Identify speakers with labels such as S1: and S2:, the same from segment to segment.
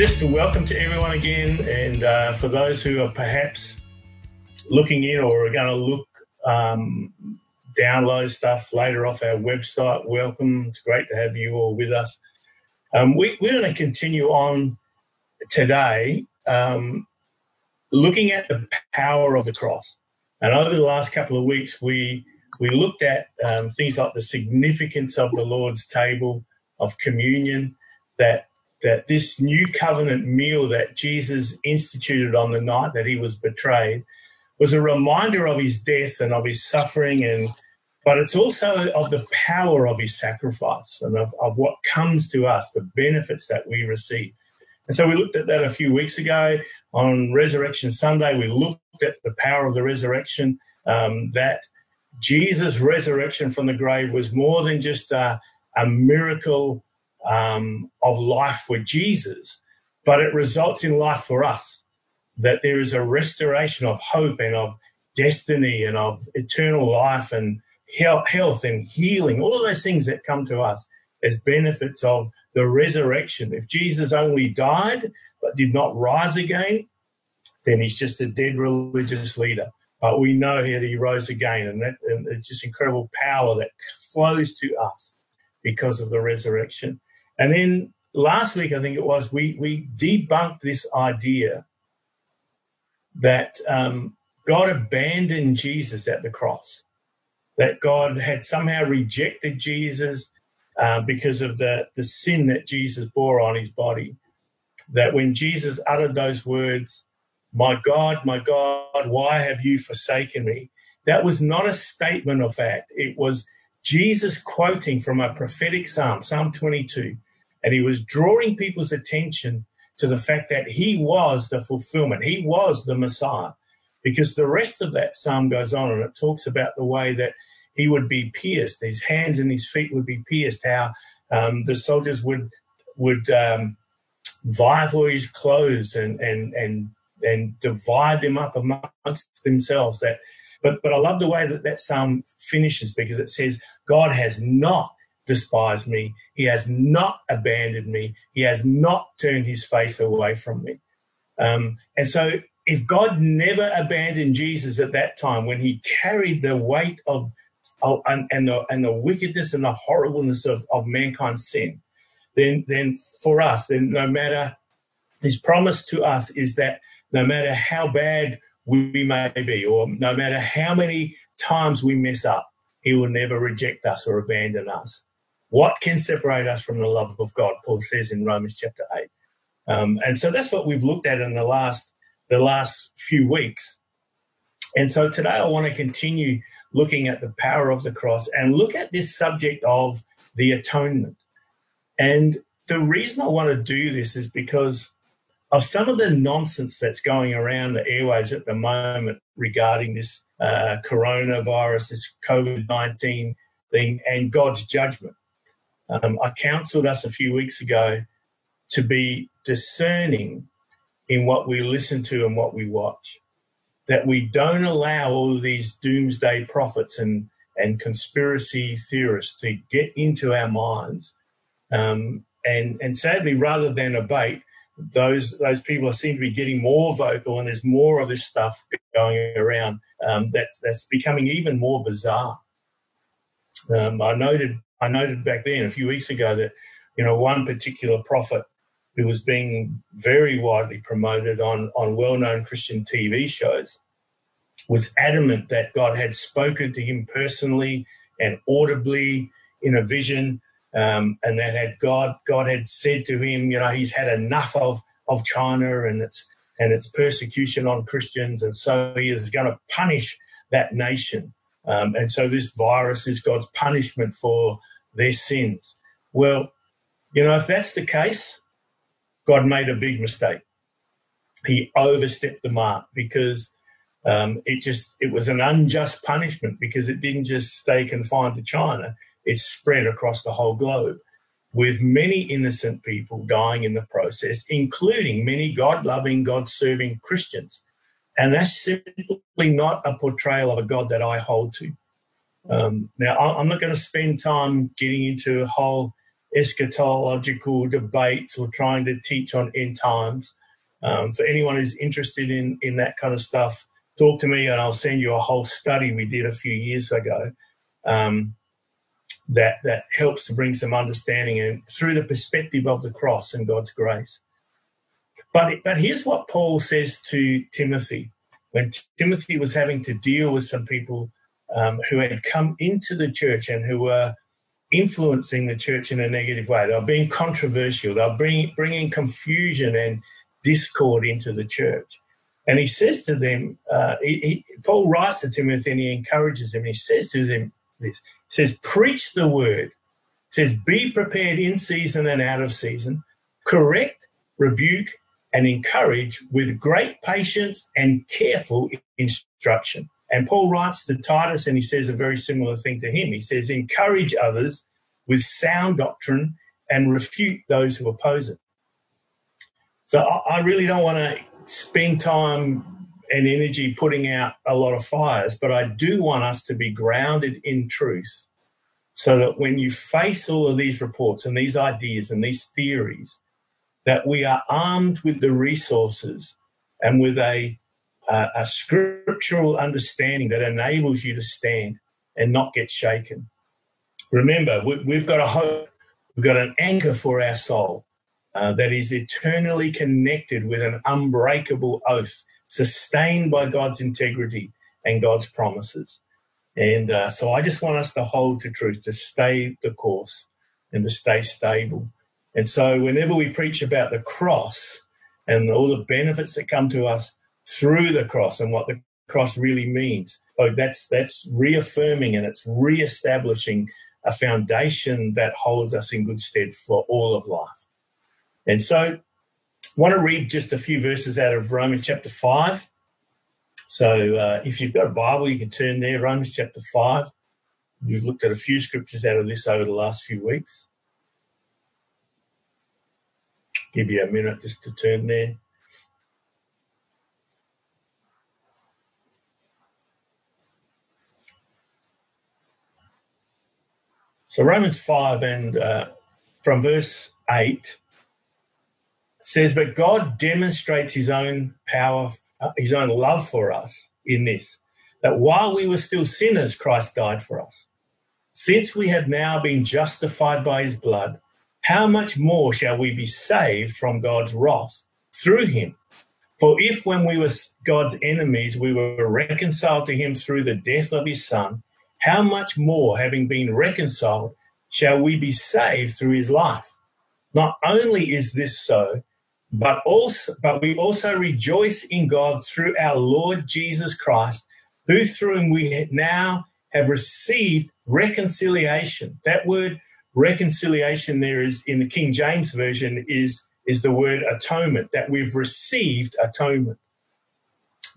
S1: just a welcome to everyone again. And uh, for those who are perhaps looking in or are going to look, um, download stuff later off our website, welcome. It's great to have you all with us. Um, we, are going to continue on today um, looking at the power of the cross. And over the last couple of weeks, we we looked at um, things like the significance of the Lord's table, of communion, that that this new covenant meal that Jesus instituted on the night that he was betrayed was a reminder of his death and of his suffering and but it's also of the power of his sacrifice and of, of what comes to us, the benefits that we receive. And so we looked at that a few weeks ago on Resurrection Sunday. We looked at the power of the resurrection, um, that Jesus' resurrection from the grave was more than just a, a miracle um, of life for Jesus, but it results in life for us. That there is a restoration of hope and of destiny and of eternal life and health and healing, all of those things that come to us as benefits of the resurrection. If Jesus only died but did not rise again, then he's just a dead religious leader. But we know that he rose again, and that and it's just incredible power that flows to us because of the resurrection. And then last week, I think it was, we, we debunked this idea that um, God abandoned Jesus at the cross, that God had somehow rejected Jesus uh, because of the, the sin that Jesus bore on his body. That when Jesus uttered those words, My God, my God, why have you forsaken me? That was not a statement of fact. It was Jesus quoting from a prophetic psalm, Psalm 22 and he was drawing people's attention to the fact that he was the fulfillment, he was the Messiah. Because the rest of that psalm goes on and it talks about the way that he would be pierced, his hands and his feet would be pierced, how um, the soldiers would would um, vie for his clothes and and and and divide them up amongst themselves. That, but but I love the way that that psalm finishes because it says God has not despised me. He has not abandoned me. He has not turned his face away from me. Um, and so, if God never abandoned Jesus at that time, when he carried the weight of, and, and, the, and the wickedness and the horribleness of, of mankind's sin, then, then for us, then no matter his promise to us is that no matter how bad we may be, or no matter how many times we mess up, he will never reject us or abandon us. What can separate us from the love of God? Paul says in Romans chapter 8. Um, and so that's what we've looked at in the last, the last few weeks. And so today I want to continue looking at the power of the cross and look at this subject of the atonement. And the reason I want to do this is because of some of the nonsense that's going around the airways at the moment regarding this uh, coronavirus, this COVID 19 thing, and God's judgment. Um, I counseled us a few weeks ago to be discerning in what we listen to and what we watch. That we don't allow all of these doomsday prophets and, and conspiracy theorists to get into our minds. Um, and, and sadly, rather than abate, those those people seem to be getting more vocal, and there's more of this stuff going around um, that's that's becoming even more bizarre. Um, I noted I noted back then a few weeks ago that, you know, one particular prophet who was being very widely promoted on, on well known Christian TV shows was adamant that God had spoken to him personally and audibly in a vision. Um, and that had God, God had said to him, you know, he's had enough of, of China and its, and its persecution on Christians. And so he is going to punish that nation. Um, and so this virus is God's punishment for their sins. Well, you know, if that's the case, God made a big mistake. He overstepped the mark because um, it just it was an unjust punishment because it didn't just stay confined to China; it spread across the whole globe, with many innocent people dying in the process, including many God-loving, God-serving Christians. And that's simply not a portrayal of a God that I hold to. Um, now, I'm not going to spend time getting into a whole eschatological debates or trying to teach on end times. Um, for anyone who's interested in in that kind of stuff, talk to me and I'll send you a whole study we did a few years ago. Um, that that helps to bring some understanding and through the perspective of the cross and God's grace. But but here's what Paul says to Timothy when Timothy was having to deal with some people um, who had come into the church and who were influencing the church in a negative way. They were being controversial. They were bringing, bringing confusion and discord into the church. And he says to them, uh, he, he, Paul writes to Timothy and he encourages him. He says to them this, he says, preach the word. He says, be prepared in season and out of season. Correct, rebuke, and encourage with great patience and careful instruction. And Paul writes to Titus and he says a very similar thing to him. He says, encourage others with sound doctrine and refute those who oppose it. So I, really don't want to spend time and energy putting out a lot of fires, but I do want us to be grounded in truth so that when you face all of these reports and these ideas and these theories, that we are armed with the resources and with a, uh, a scriptural understanding that enables you to stand and not get shaken. Remember, we, have got a hope, we've got an anchor for our soul uh, that is eternally connected with an unbreakable oath, sustained by God's integrity and God's promises. And uh, so I just want us to hold to truth, to stay the course and to stay stable. And so whenever we preach about the cross and all the benefits that come to us through the cross and what the cross really means, oh, that's that's reaffirming and it's reestablishing a foundation that holds us in good stead for all of life. And so I want to read just a few verses out of Romans chapter 5. So uh, if you've got a Bible, you can turn there, Romans chapter 5. We've looked at a few scriptures out of this over the last few weeks. give you a minute just to turn there. So Romans 5 and uh, from verse 8 says, But God demonstrates his own power, uh, his own love for us in this, that while we were still sinners, Christ died for us. Since we have now been justified by his blood, how much more shall we be saved from God's wrath through him? For if when we were God's enemies, we were reconciled to him through the death of his son, how much more, having been reconciled, shall we be saved through his life? Not only is this so, but also, but we also rejoice in God through our Lord Jesus Christ, who through him we now have received reconciliation. That word reconciliation there is in the King James version is is the word atonement that we've received atonement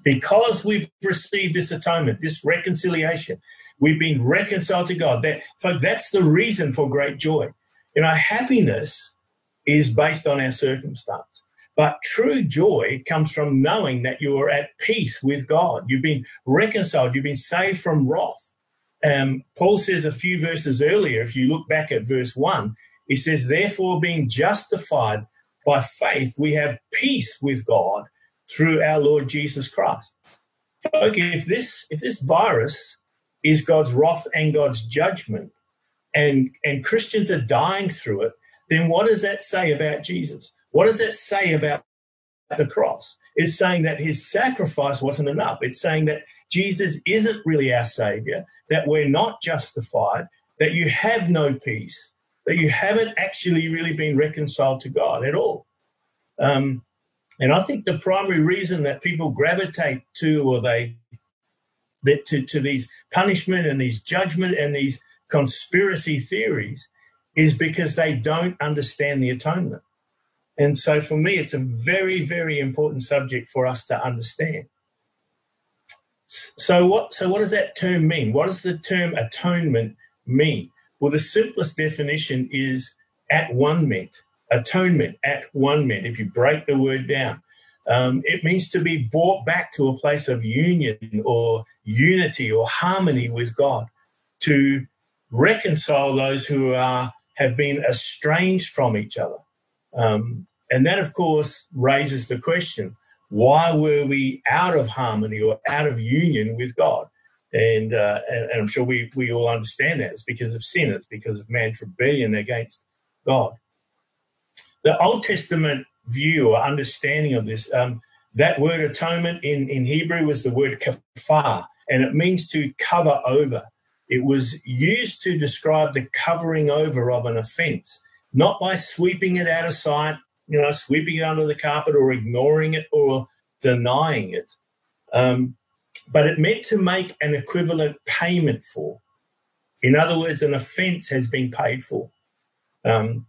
S1: because we've received this atonement this reconciliation we've been reconciled to God. That that's the reason for great joy. You know happiness is based on our circumstance. But true joy comes from knowing that you are at peace with God. You've been reconciled. You've been saved from wrath. Um, Paul says a few verses earlier, if you look back at verse 1, he says, Therefore, being justified by faith, we have peace with God through our Lord Jesus Christ. Folk, if this if this virus is God's wrath and God's judgment, and and Christians are dying through it, then what does that say about Jesus? What does that say about the cross? It's saying that his sacrifice wasn't enough. It's saying that Jesus isn't really our savior, that we're not justified, that you have no peace, that you haven't actually really been reconciled to God at all. Um, and I think the primary reason that people gravitate to or they that to, to these punishment and these judgment and these conspiracy theories is because they don't understand the atonement. And so for me, it's a very, very important subject for us to understand. So what? So what does that term mean? What does the term atonement mean? Well, the simplest definition is at one meant. Atonement at one meant. If you break the word down, um, it means to be brought back to a place of union or unity or harmony with God, to reconcile those who are have been estranged from each other. Um, and that, of course, raises the question why were we out of harmony or out of union with God? And, uh, and, and, I'm sure we, we all understand that. It's because of sin, it's because of man's rebellion against God. The Old Testament view or understanding of this, um, that word atonement in, in Hebrew was the word kafar, and it means to cover over. It was used to describe the covering over of an offense, not by sweeping it out of sight, you know, sweeping it under the carpet or ignoring it or denying it. Um, but it meant to make an equivalent payment for. In other words, an offense has been paid for. Um,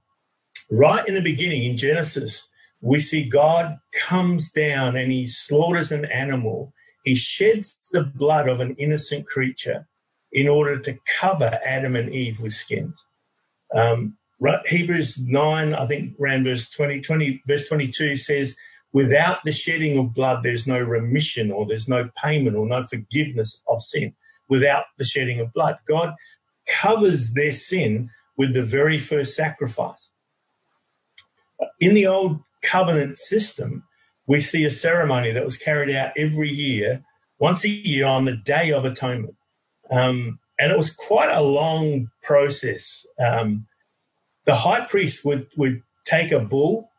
S1: right in the beginning, in Genesis, we see God comes down and he slaughters an animal. He sheds the blood of an innocent creature in order to cover Adam and Eve with skins. Um, Hebrews 9, I think around verse 20, 20, verse 22 says, without the shedding of blood, there's no remission or there's no payment or no forgiveness of sin. Without the shedding of blood, God covers their sin with the very first sacrifice. In the old covenant system, we see a ceremony that was carried out every year, once a year on the Day of Atonement. Um, and it was quite a long process. Um, the high priest would, would take a bull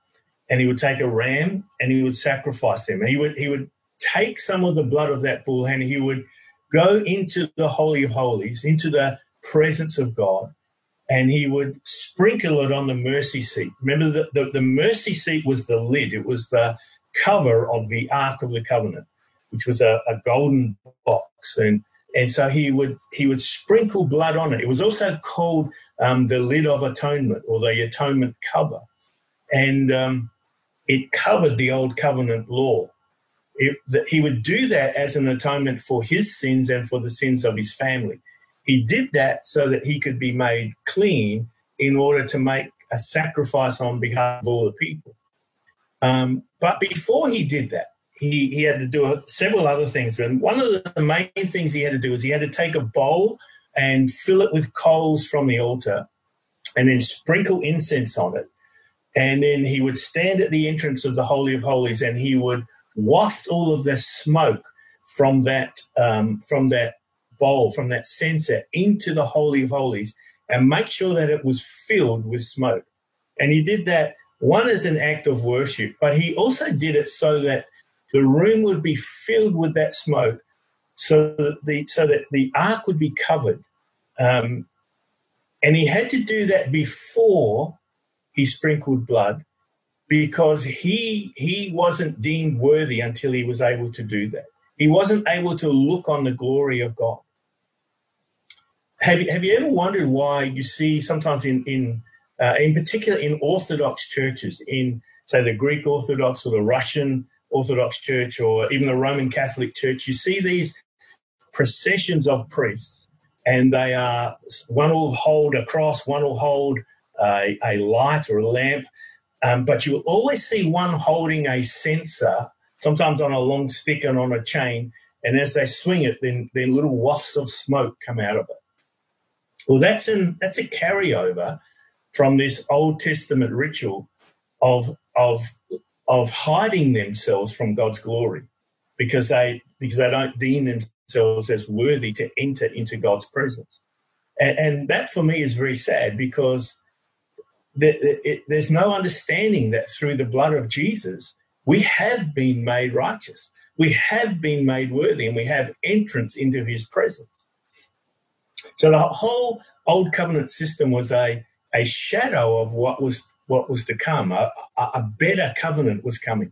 S1: and he would take a ram and he would sacrifice them. He would, he would take some of the blood of that bull and he would go into the Holy of Holies, into the presence of God, and he would sprinkle it on the mercy seat. Remember, the, the, the, mercy seat was the lid, it was the cover of the Ark of the Covenant, which was a, a golden box. And, and so he would, he would sprinkle blood on it. It was also called um, the lid of atonement or the atonement cover. And um, it covered the old covenant law. It, that he would do that as an atonement for his sins and for the sins of his family. He did that so that he could be made clean in order to make a sacrifice on behalf of all the people. Um, but before he did that, he, he had to do several other things. And one of the main things he had to do is he had to take a bowl and fill it with coals from the altar and then sprinkle incense on it. And then he would stand at the entrance of the Holy of Holies and he would waft all of the smoke from that um, from that bowl, from that censer into the Holy of Holies and make sure that it was filled with smoke. And he did that one as an act of worship, but he also did it so that the room would be filled with that smoke so that the so that the ark would be covered. Um, and he had to do that before he sprinkled blood because he he wasn't deemed worthy until he was able to do that. He wasn't able to look on the glory of God. Have you, have you ever wondered why you see sometimes in in uh, in particular in Orthodox churches, in say the Greek Orthodox or the Russian Orthodox Church or even the Roman Catholic Church, you see these processions of priests, and they are one will hold a cross, one will hold a, a light or a lamp, um, but you will always see one holding a censer, sometimes on a long stick and on a chain, and as they swing it, then then little wafts of smoke come out of it. Well, that's an that's a carryover from this Old Testament ritual of of of hiding themselves from God's glory because they because they don't deem themselves as worthy to enter into God's presence. And, and that for me is very sad because there's no understanding that through the blood of Jesus, we have been made righteous. We have been made worthy and we have entrance into his presence. So the whole old covenant system was a, a shadow of what was what was to come. A, a better covenant was coming.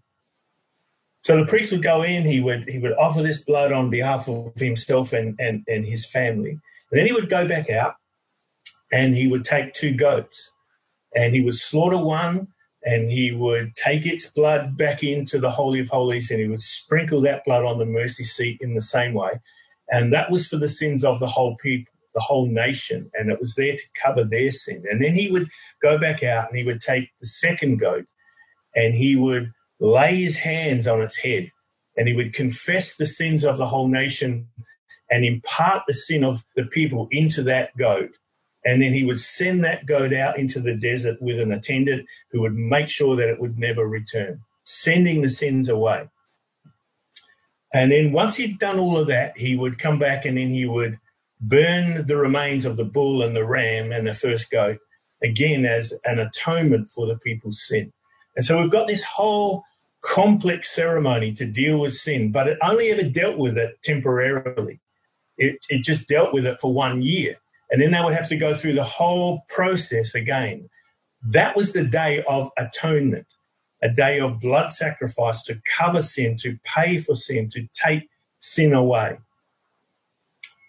S1: So the priest would go in, he would he would offer this blood on behalf of himself and, and, and his family. And then he would go back out and he would take two goats and he would slaughter one and he would take its blood back into the Holy of Holies and he would sprinkle that blood on the mercy seat in the same way. And that was for the sins of the whole people, the whole nation. And it was there to cover their sin. And then he would go back out and he would take the second goat and he would lay his hands on its head and he would confess the sins of the whole nation and impart the sin of the people into that goat and then he would send that goat out into the desert with an attendant who would make sure that it would never return, sending the sins away. And then once he'd done all of that, he would come back and then he would burn the remains of the bull and the ram and the first goat again as an atonement for the people's sin. And so we've got this whole complex ceremony to deal with sin, but it only ever dealt with it temporarily. It, it just dealt with it for one year. And then they would have to go through the whole process again. That was the day of atonement, a day of blood sacrifice to cover sin, to pay for sin, to take sin away.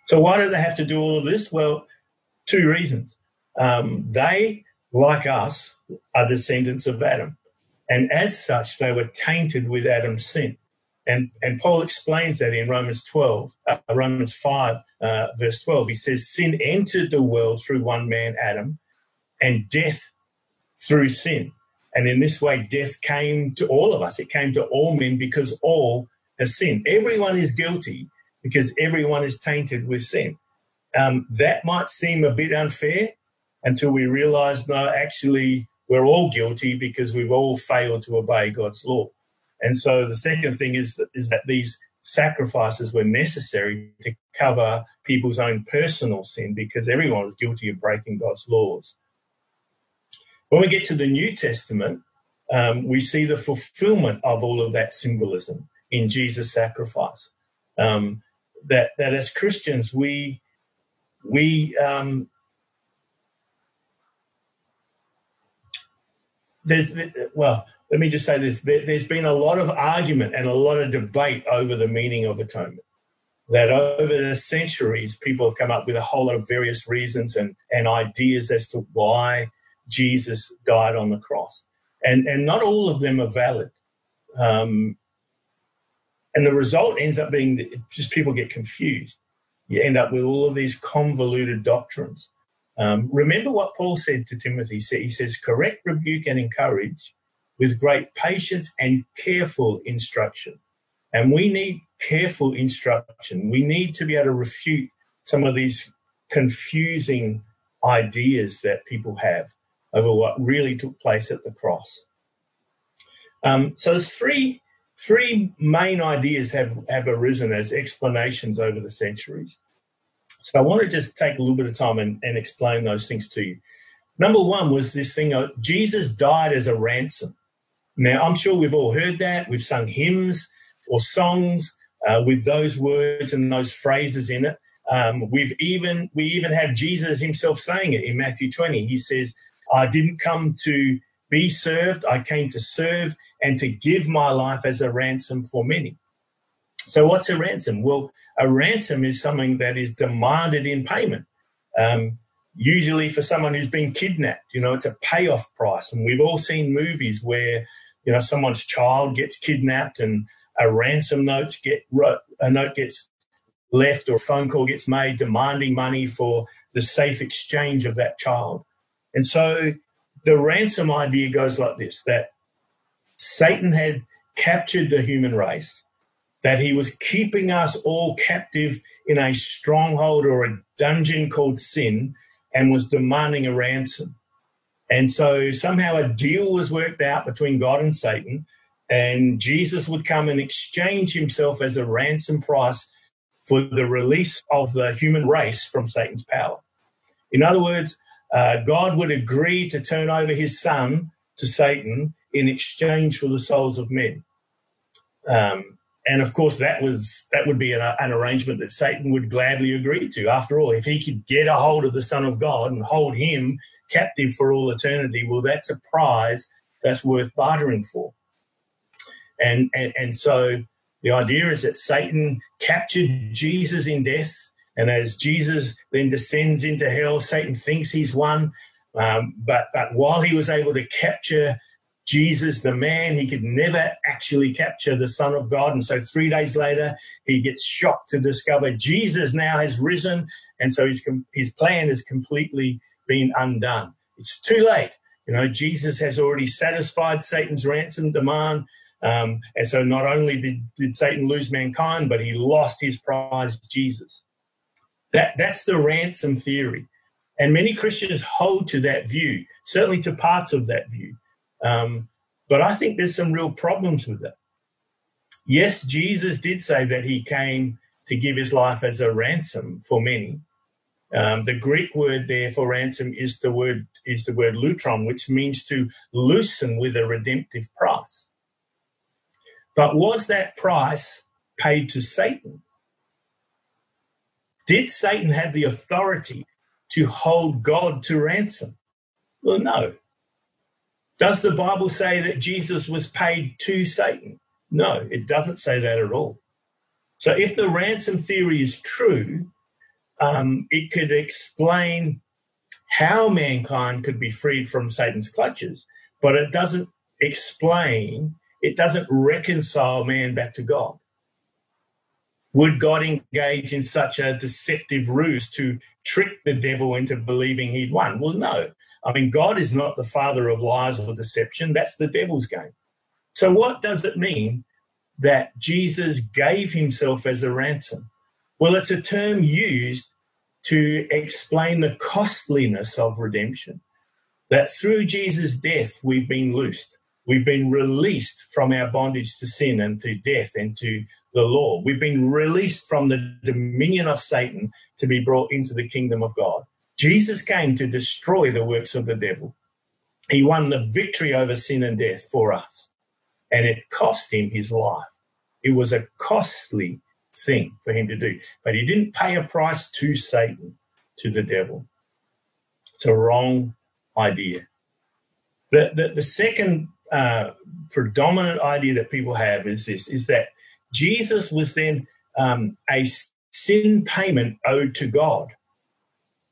S1: So why do they have to do all of this? Well, two reasons. Um, they, like us, are descendants of Adam. And as such, they were tainted with Adam's sin. And, and Paul explains that in Romans 12, uh, Romans 5, uh, verse 12. He says, Sin entered the world through one man, Adam, and death through sin. And in this way, death came to all of us. It came to all men because all have sinned. Everyone is guilty because everyone is tainted with sin. Um, that might seem a bit unfair until we realize, no, actually, we're all guilty because we've all failed to obey God's law. And so the second thing is that, is that these sacrifices were necessary to cover people's own personal sin because everyone was guilty of breaking God's laws. When we get to the New Testament, um, we see the fulfillment of all of that symbolism in Jesus' sacrifice. Um, that that as Christians we we um, there's well let me just say this. There, has been a lot of argument and a lot of debate over the meaning of atonement. That over the centuries people have come up with a whole lot of various reasons and, and ideas as to why jesus died on the cross. And and not all of them are valid. Um, and the result ends up being just people get confused you end up with all of these convoluted doctrines um, remember what Paul said to Timothy. He says, correct, rebuke, and encourage with great patience and careful instruction. And we need careful instruction. We need to be able to refute some of these confusing ideas that people have over what really took place at the cross. Um, so there's three three main ideas have, have arisen as explanations over the centuries. So I want to just take a little bit of time and, and explain those things to you. Number one was this thing of Jesus died as a ransom. Now, I'm sure we've all heard that. We've sung hymns or songs uh, with those words and those phrases in it. Um, we've even we even have Jesus himself saying it in Matthew 20. He says, "I didn't come to be served; I came to serve and to give my life as a ransom for many." So, what's a ransom? Well, a ransom is something that is demanded in payment. Um, usually for someone who's been kidnapped, you know, it's a payoff price. And we've all seen movies where, you know, someone's child gets kidnapped and a ransom note get a note gets left or a phone call gets made demanding money for the safe exchange of that child. And so the ransom idea goes like this that Satan had captured the human race that he was keeping us all captive in a stronghold or a dungeon called sin and was demanding a ransom. And so somehow a deal was worked out between God and Satan, and Jesus would come and exchange himself as a ransom price for the release of the human race from Satan's power. In other words, uh, God would agree to turn over his son to Satan in exchange for the souls of men. Um, and of course, that was that would be an, an, arrangement that Satan would gladly agree to. After all, if he could get a hold of the Son of God and hold him captive for all eternity, well, that's a prize that's worth bartering for. And and, and so the idea is that Satan captured Jesus in death, and as Jesus then descends into hell, Satan thinks he's won. Um, but but while he was able to capture Jesus, the man, he could never actually capture the Son of God. And so three days later, he gets shocked to discover Jesus now has risen. And so his, his plan has completely been undone. It's too late. You know, Jesus has already satisfied Satan's ransom demand. Um, and so not only did, did Satan lose mankind, but he lost his prize, Jesus. That, that's the ransom theory. And many Christians hold to that view, certainly to parts of that view. Um, but I think there's some real problems with that. Yes, Jesus did say that he came to give his life as a ransom for many. Um, the Greek word there for ransom is the word is the word lutron, which means to loosen with a redemptive price. But was that price paid to Satan? Did Satan have the authority to hold God to ransom? Well, no. Does the Bible say that Jesus was paid to Satan? No, it doesn't say that at all. So if the ransom theory is true, um, it could explain how mankind could be freed from Satan's clutches, but it doesn't explain, it doesn't reconcile man back to God. Would God engage in such a deceptive ruse to trick the devil into believing he'd won? Well, no. I mean, God is not the father of lies or deception. That's the devil's game. So, what does it mean that Jesus gave himself as a ransom? Well, it's a term used to explain the costliness of redemption. That through Jesus' death, we've been loosed. We've been released from our bondage to sin and to death and to the law. We've been released from the dominion of Satan to be brought into the kingdom of God. Jesus came to destroy the works of the devil. He won the victory over sin and death for us, and it cost him his life. It was a costly thing for him to do, but he didn't pay a price to Satan, to the devil. It's a wrong idea. The, the, the second uh, predominant idea that people have is this, is that Jesus was then um, a sin payment owed to God.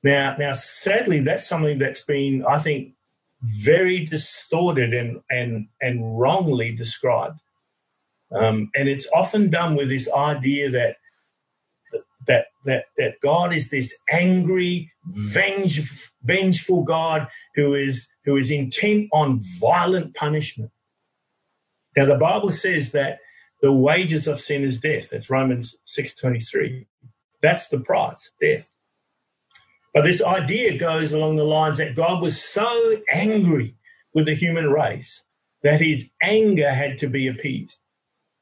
S1: Now, now, sadly, that's something that's been, I think, very distorted and and and wrongly described. Um, and it's often done with this idea that that that that God is this angry, venge, vengeful God who is who is intent on violent punishment. Now, the Bible says that the wages of sin is death. That's Romans 6.23. That's the price, death. But this idea goes along the lines that God was so angry with the human race that his anger had to be appeased.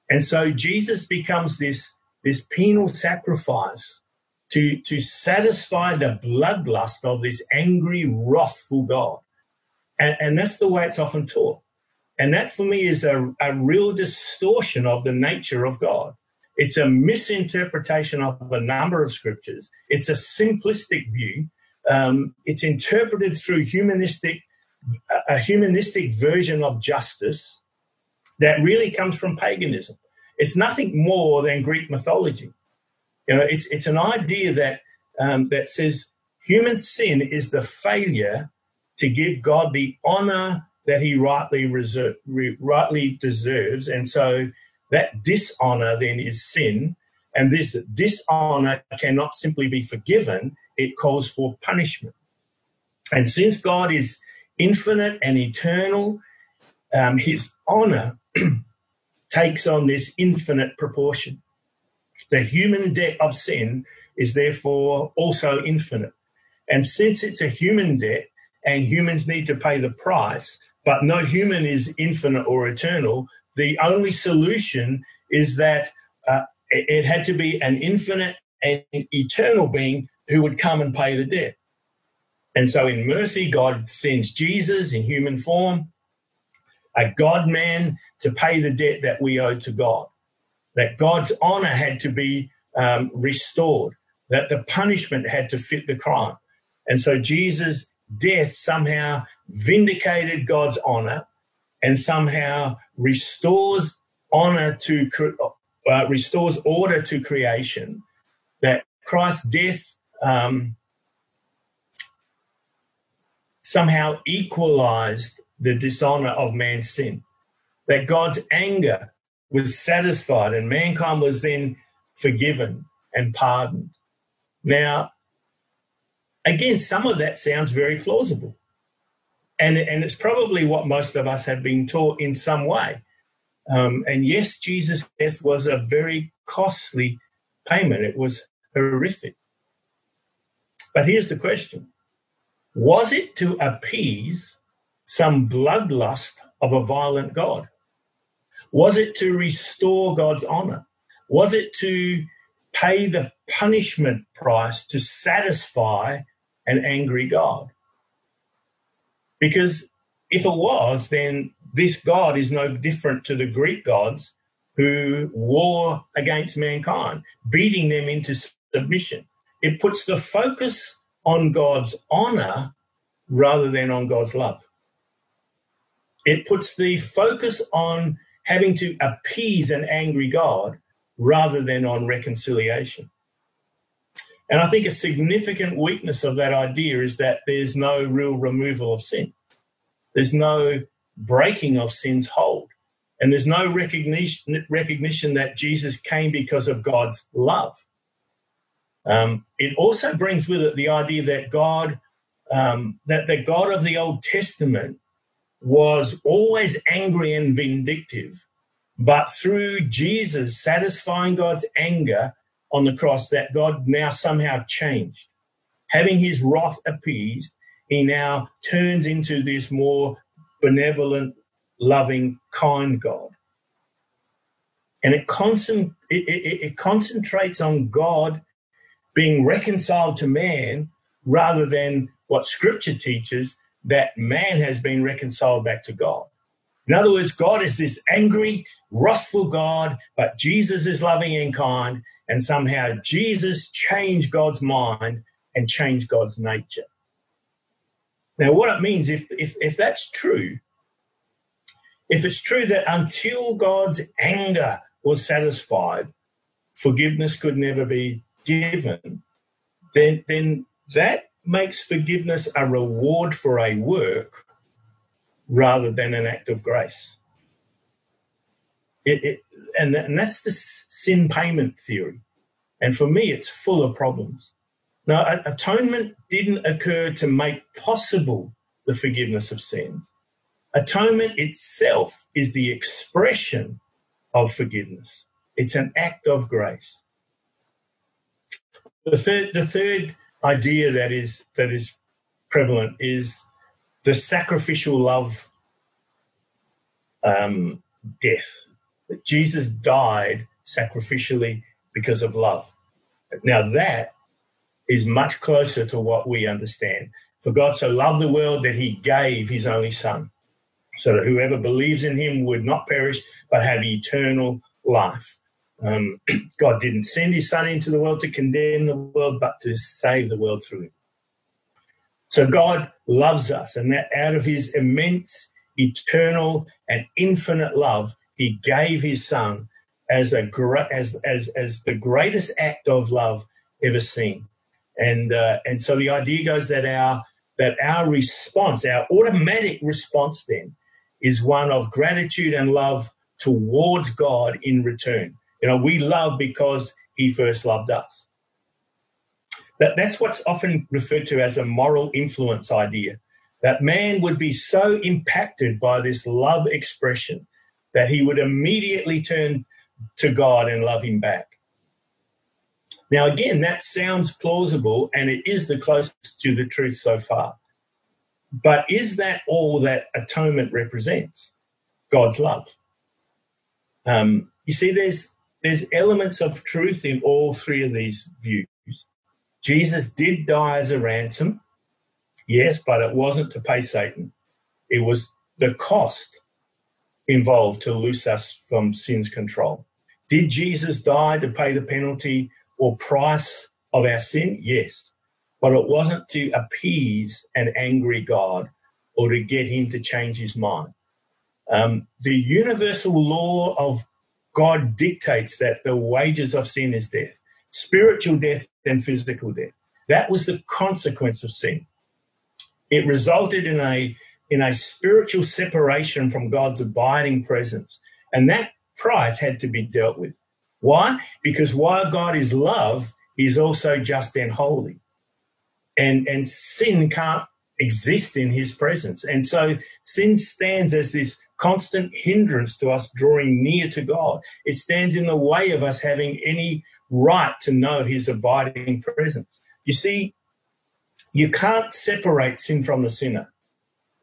S1: And so Jesus becomes this, this penal sacrifice to, to satisfy the bloodlust of this angry, wrathful God. And, and that's the way it's often taught. And that for me is a, a real distortion of the nature of God. It's a misinterpretation of a number of scriptures. It's a simplistic view. Um, it's interpreted through humanistic, a humanistic version of justice that really comes from paganism. It's nothing more than Greek mythology. You know, it's it's an idea that um, that says human sin is the failure to give God the honor that he rightly reserve, rightly deserves. And so that dishonor then is sin. And this dishonor cannot simply be forgiven. It calls for punishment. And since God is infinite and eternal, um, his honor takes on this infinite proportion. The human debt of sin is therefore also infinite. And since it's a human debt and humans need to pay the price, but no human is infinite or eternal. The only solution is that uh, it, had to be an infinite and eternal being who would come and pay the debt. And so, in mercy, God sends Jesus in human form, a God man, to pay the debt that we owe to God. That God's honor had to be um, restored, that the punishment had to fit the crime. And so, Jesus' death somehow vindicated God's honor and somehow restores honor to uh, restores order to creation. That Christ's death um, somehow equalized the dishonor of man's sin. That God's anger was satisfied and mankind was then forgiven and pardoned. Now, again, some of that sounds very plausible. And, and it's probably what most of us have been taught in some way. Um, and yes, Jesus' death was a very costly payment. It was horrific. But here's the question. Was it to appease some bloodlust of a violent God? Was it to restore God's honor? Was it to pay the punishment price to satisfy an angry God? Because if it was, then this God is no different to the Greek gods who war against mankind, beating them into submission. It puts the focus on God's honor rather than on God's love. It puts the focus on having to appease an angry God rather than on reconciliation. And I think a significant weakness of that idea is that there's no real removal of sin. There's no breaking of sin's hold. And there's no recognition, recognition that Jesus came because of God's love. Um, it also brings with it the idea that God, um, that the God of the Old Testament was always angry and vindictive, but through Jesus satisfying God's anger on the cross, that God now somehow changed. Having his wrath appeased, he now turns into this more benevolent, loving, kind God. And it, concent- it, it, it concentrates on God being reconciled to man rather than what scripture teaches that man has been reconciled back to God. In other words, God is this angry, wrathful God, but Jesus is loving and kind, and somehow Jesus changed God's mind and changed God's nature. Now, what it means, if, if, if that's true, if it's true that until God's anger was satisfied, forgiveness could never be given, then, then that makes forgiveness a reward for a work rather than an act of grace. It, it, and, and that's the sin payment theory. And for me, it's full of problems. Now, atonement didn't occur to make possible the forgiveness of sins. Atonement itself is the expression of forgiveness. It's an act of grace. The third, the third idea that is that is prevalent is the sacrificial love um, death. That Jesus died sacrificially because of love. Now that is much closer to what we understand. For God so loved the world that he gave his only son, so that whoever believes in him would not perish but have eternal life. Um, God didn't send his son into the world to condemn the world, but to save the world through him. So God loves us, and that out of his immense, eternal, and infinite love, he gave his son as a as as as the greatest act of love ever seen. And uh, and so the idea goes that our that our response, our automatic response, then is one of gratitude and love towards God in return. You know, we love because he first loved us. That, that's what's often referred to as a moral influence idea. That man would be so impacted by this love expression that he would immediately turn to God and love him back. Now, again, that sounds plausible and it is the closest to the truth so far. But is that all that atonement represents? God's love. Um, you see, there's there's elements of truth in all three of these views. Jesus did die as a ransom, yes, but it wasn't to pay Satan. It was the cost involved to loose us from sin's control. Did Jesus die to pay the penalty or price of our sin? Yes. But it wasn't to appease an angry God or to get him to change his mind. Um, the universal law of God dictates that the wages of sin is death, spiritual death and physical death. That was the consequence of sin. It resulted in a in a spiritual separation from God's abiding presence. And that price had to be dealt with. Why? Because while God is love, he's also just and holy. And and sin can't exist in his presence. And so sin stands as this constant hindrance to us drawing near to God. It stands in the way of us having any right to know his abiding presence. You see, You can't separate sin from the sinner.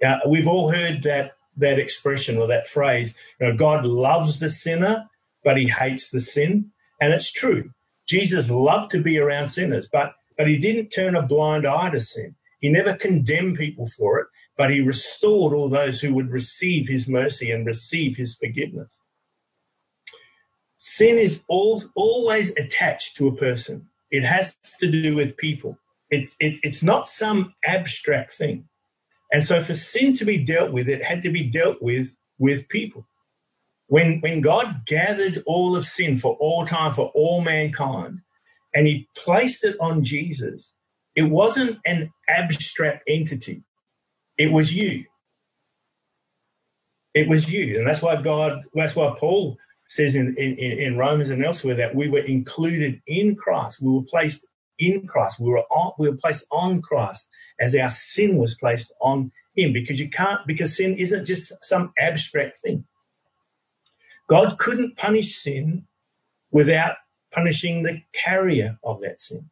S1: Uh, we've all heard that that expression or that phrase. You know, God loves the sinner, but He hates the sin, and it's true. Jesus loved to be around sinners, but but He didn't turn a blind eye to sin. He never condemned people for it, but He restored all those who would receive His mercy and receive His forgiveness. Sin is all, always attached to a person. It has to do with people. It's, it, it's not some abstract thing. And so for sin to be dealt with, it had to be dealt with with people. When, when God gathered all of sin for all time, for all mankind, and he placed it on Jesus, it wasn't an abstract entity. It was you. It was you. And that's why God, that's why Paul says in, in, in Romans and elsewhere that we were included in Christ. We were placed in Christ. We were on, we were placed on Christ as our sin was placed on him because you can't because sin isn't just some abstract thing. God couldn't punish sin without punishing the carrier of that sin.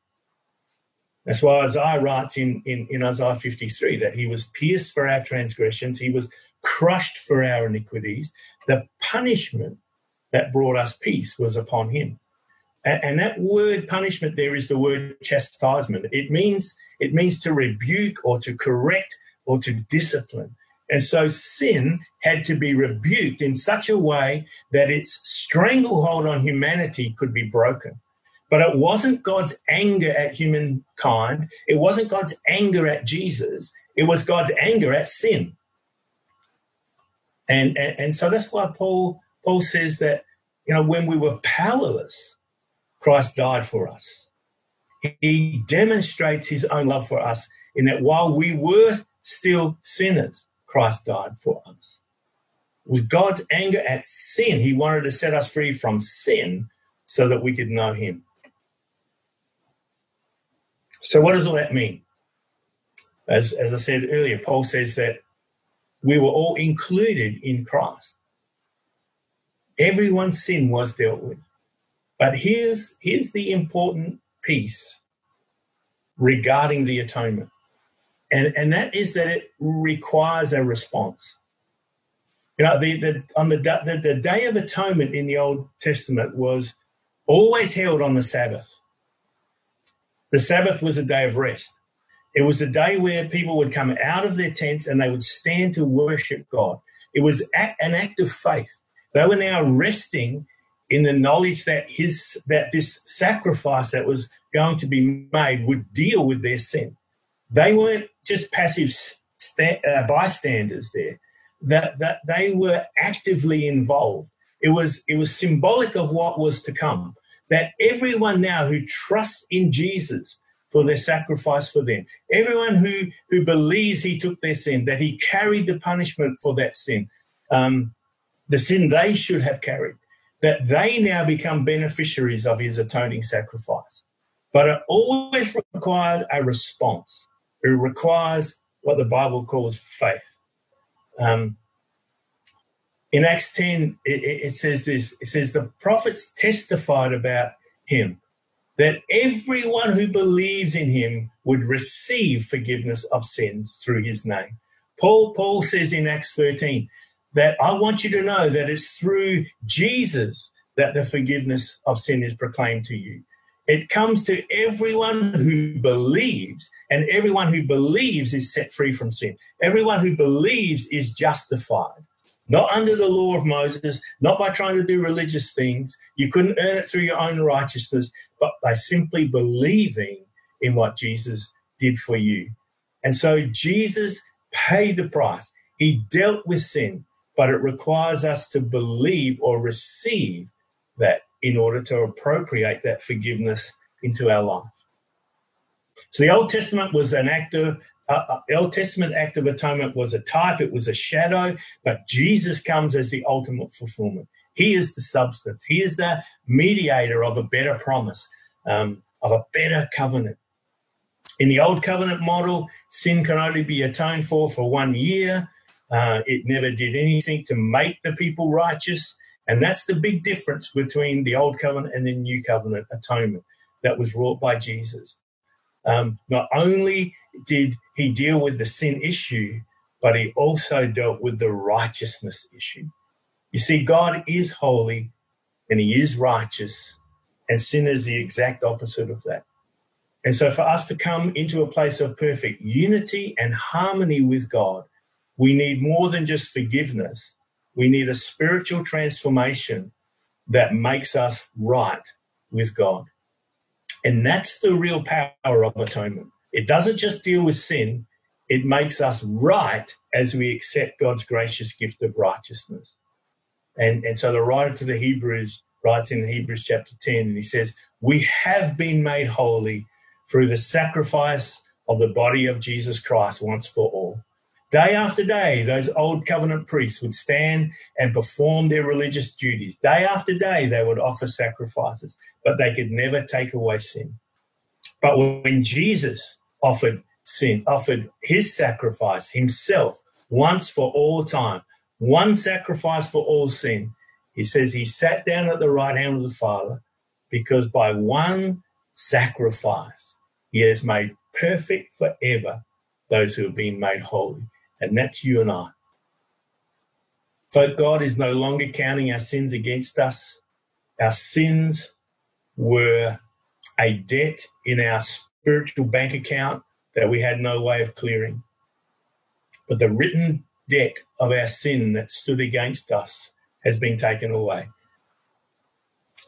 S1: That's why Isaiah writes in, in, in Isaiah 53 that he was pierced for our transgressions, he was crushed for our iniquities. The punishment that brought us peace was upon him. And, that word punishment there is the word chastisement. It means it means to rebuke or to correct or to discipline. And so sin had to be rebuked in such a way that its stranglehold on humanity could be broken. But it wasn't God's anger at humankind. It wasn't God's anger at Jesus. It was God's anger at sin. And, and, and so that's why Paul Paul says that, you know, when we were powerless, Christ died for us. He demonstrates his own love for us in that while we were still sinners, Christ died for us. With God's anger at sin. He wanted to set us free from sin so that we could know him. So, what does all that mean? As, as I said earlier, Paul says that we were all included in Christ. Everyone's sin was dealt with. But here's, here's the important piece regarding the atonement. And, and that is that it requires a response. You know, the, the, on the, the, the Day of Atonement in the Old Testament was always held on the Sabbath. The Sabbath was a day of rest. It was a day where people would come out of their tents and they would stand to worship God. It was an act of faith. They were now resting in the knowledge that his that this sacrifice that was going to be made would deal with their sin. They weren't just passive sta- uh, bystanders there; that that they were actively involved. It was it was symbolic of what was to come. That everyone now who trusts in Jesus for their sacrifice for them, everyone who who believes he took their sin, that he carried the punishment for that sin. Um, the sin they should have carried, that they now become beneficiaries of his atoning sacrifice. But it always required a response. It requires what the Bible calls faith. Um, in Acts 10, it, it says this it says, The prophets testified about him that everyone who believes in him would receive forgiveness of sins through his name. Paul, Paul says in Acts 13, that I want you to know that it's through Jesus that the forgiveness of sin is proclaimed to you. It comes to everyone who believes, and everyone who believes is set free from sin. Everyone who believes is justified, not under the law of Moses, not by trying to do religious things. You couldn't earn it through your own righteousness, but by simply believing in what Jesus did for you. And so Jesus paid the price. He dealt with sin but it requires us to believe or receive that in order to appropriate that forgiveness into our life. So the Old Testament was an act of uh, uh, Old Testament act of atonement was a type, it was a shadow, but Jesus comes as the ultimate fulfillment. He is the substance. He is the mediator of a better promise, um, of a better covenant. In the old covenant model, sin can only be atoned for for one year. Uh, it never did anything to make the people righteous. And that's the big difference between the old covenant and the new covenant atonement that was wrought by Jesus. Um, not only did he deal with the sin issue, but he also dealt with the righteousness issue. You see, God is holy and he is righteous, and sin is the exact opposite of that. And so, for us to come into a place of perfect unity and harmony with God, we need more than just forgiveness. We need a spiritual transformation that makes us right with God. And that's the real power of atonement. It doesn't just deal with sin, it makes us right as we accept God's gracious gift of righteousness. And, and so the writer to the Hebrews writes in Hebrews chapter 10, and he says, We have been made holy through the sacrifice of the body of Jesus Christ once for all. Day after day, those old covenant priests would stand and perform their religious duties. Day after day, they would offer sacrifices, but they could never take away sin. But when Jesus offered sin, offered his sacrifice himself once for all time, one sacrifice for all sin, he says he sat down at the right hand of the Father because by one sacrifice, he has made perfect forever those who have been made holy. And that's you and I. Folk, God is no longer counting our sins against us. Our sins were a debt in our spiritual bank account that we had no way of clearing. But the written debt of our sin that stood against us has been taken away.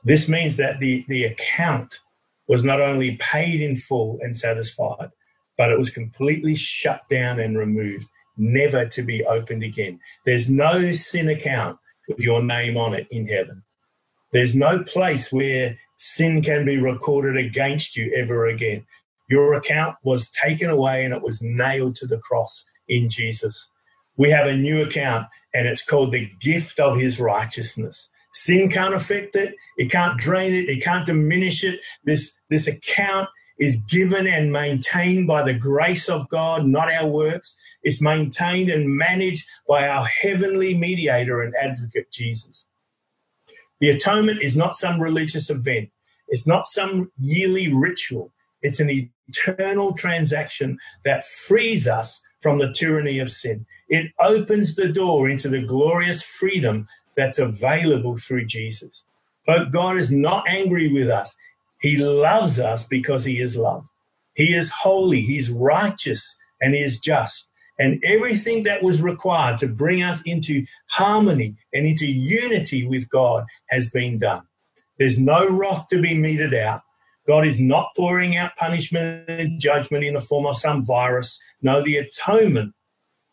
S1: This means that the, the account was not only paid in full and satisfied, but it was completely shut down and removed, never to be opened again. There's no sin account with your name on it in heaven. There's no place where sin can be recorded against you ever again. Your account was taken away and it was nailed to the cross in Jesus. We have a new account and it's called the gift of his righteousness. Sin can't affect it. It can't drain it. It can't diminish it. This, this account is given and maintained by the grace of God, not our works. It's maintained and managed by our heavenly mediator and advocate, Jesus. The atonement is not some religious event. It's not some yearly ritual. It's an eternal transaction that frees us from the tyranny of sin. It opens the door into the glorious freedom that's available through Jesus. But God is not angry with us. He loves us because he is love. He is holy, he's righteous, and he is just. And everything that was required to bring us into harmony and into unity with God has been done. There's no wrath to be meted out. God is not pouring out punishment and judgment in the form of some virus. No, the atonement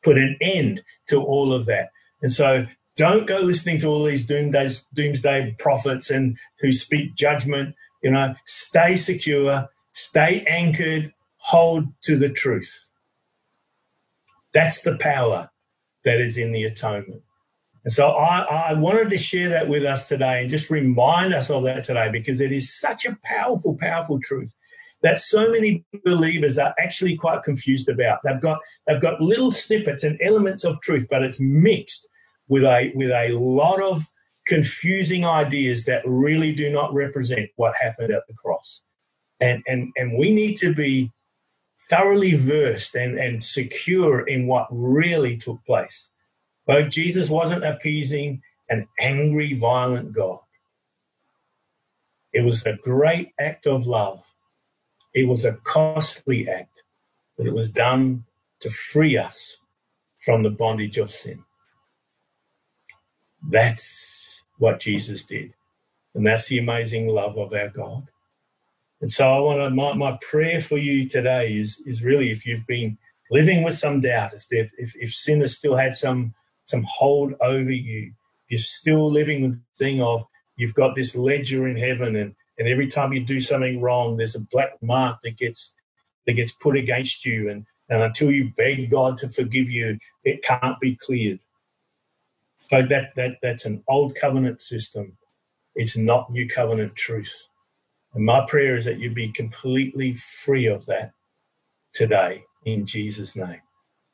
S1: put an end to all of that. And so don't go listening to all these doomsday, doomsday prophets and who speak judgment. You know, stay secure, stay anchored, hold to the truth. That's the power that is in the atonement. And so I, I wanted to share that with us today and just remind us of that today because it is such a powerful, powerful truth that so many believers are actually quite confused about. They've got they've got little snippets and elements of truth, but it's mixed with a with a lot of confusing ideas that really do not represent what happened at the cross. And and and we need to be thoroughly versed and, and secure in what really took place. But Jesus wasn't appeasing an angry, violent God. It was a great act of love it was a costly act, but it was done to free us from the bondage of sin. That's what Jesus did. And that's the amazing love of our God. And so I want to, my, my prayer for you today is, is really if you've been living with some doubt, if, if, if sin has still had some, some hold over you, if you're still living with the thing of you've got this ledger in heaven and and every time you do something wrong, there's a black mark that gets that gets put against you, and, and until you beg God to forgive you, it can't be cleared. So that that that's an old covenant system. It's not new covenant truth. And my prayer is that you'd be completely free of that today in Jesus' name.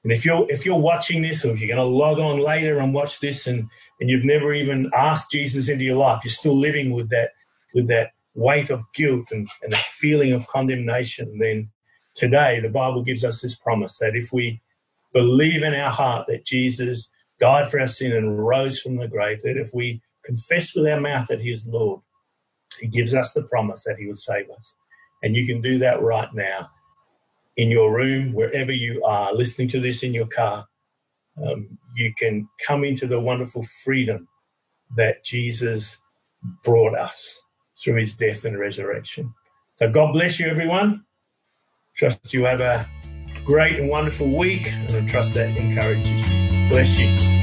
S1: And if you're if you're watching this, or if you're going to log on later and watch this, and and you've never even asked Jesus into your life, you're still living with that with that weight of guilt and, and that feeling of condemnation, then today, the Bible gives us this promise that if we believe in our heart that Jesus died for our sin and rose from the grave, that if we confess with our mouth that he is Lord, he gives us the promise that he would save us. And you can do that right now in your room, wherever you are, listening to this in your car. Um, you can come into the wonderful freedom that Jesus brought us through his death and resurrection. So God bless you, everyone. Trust you have a great and wonderful week, and I trust that encourages you. Bless you.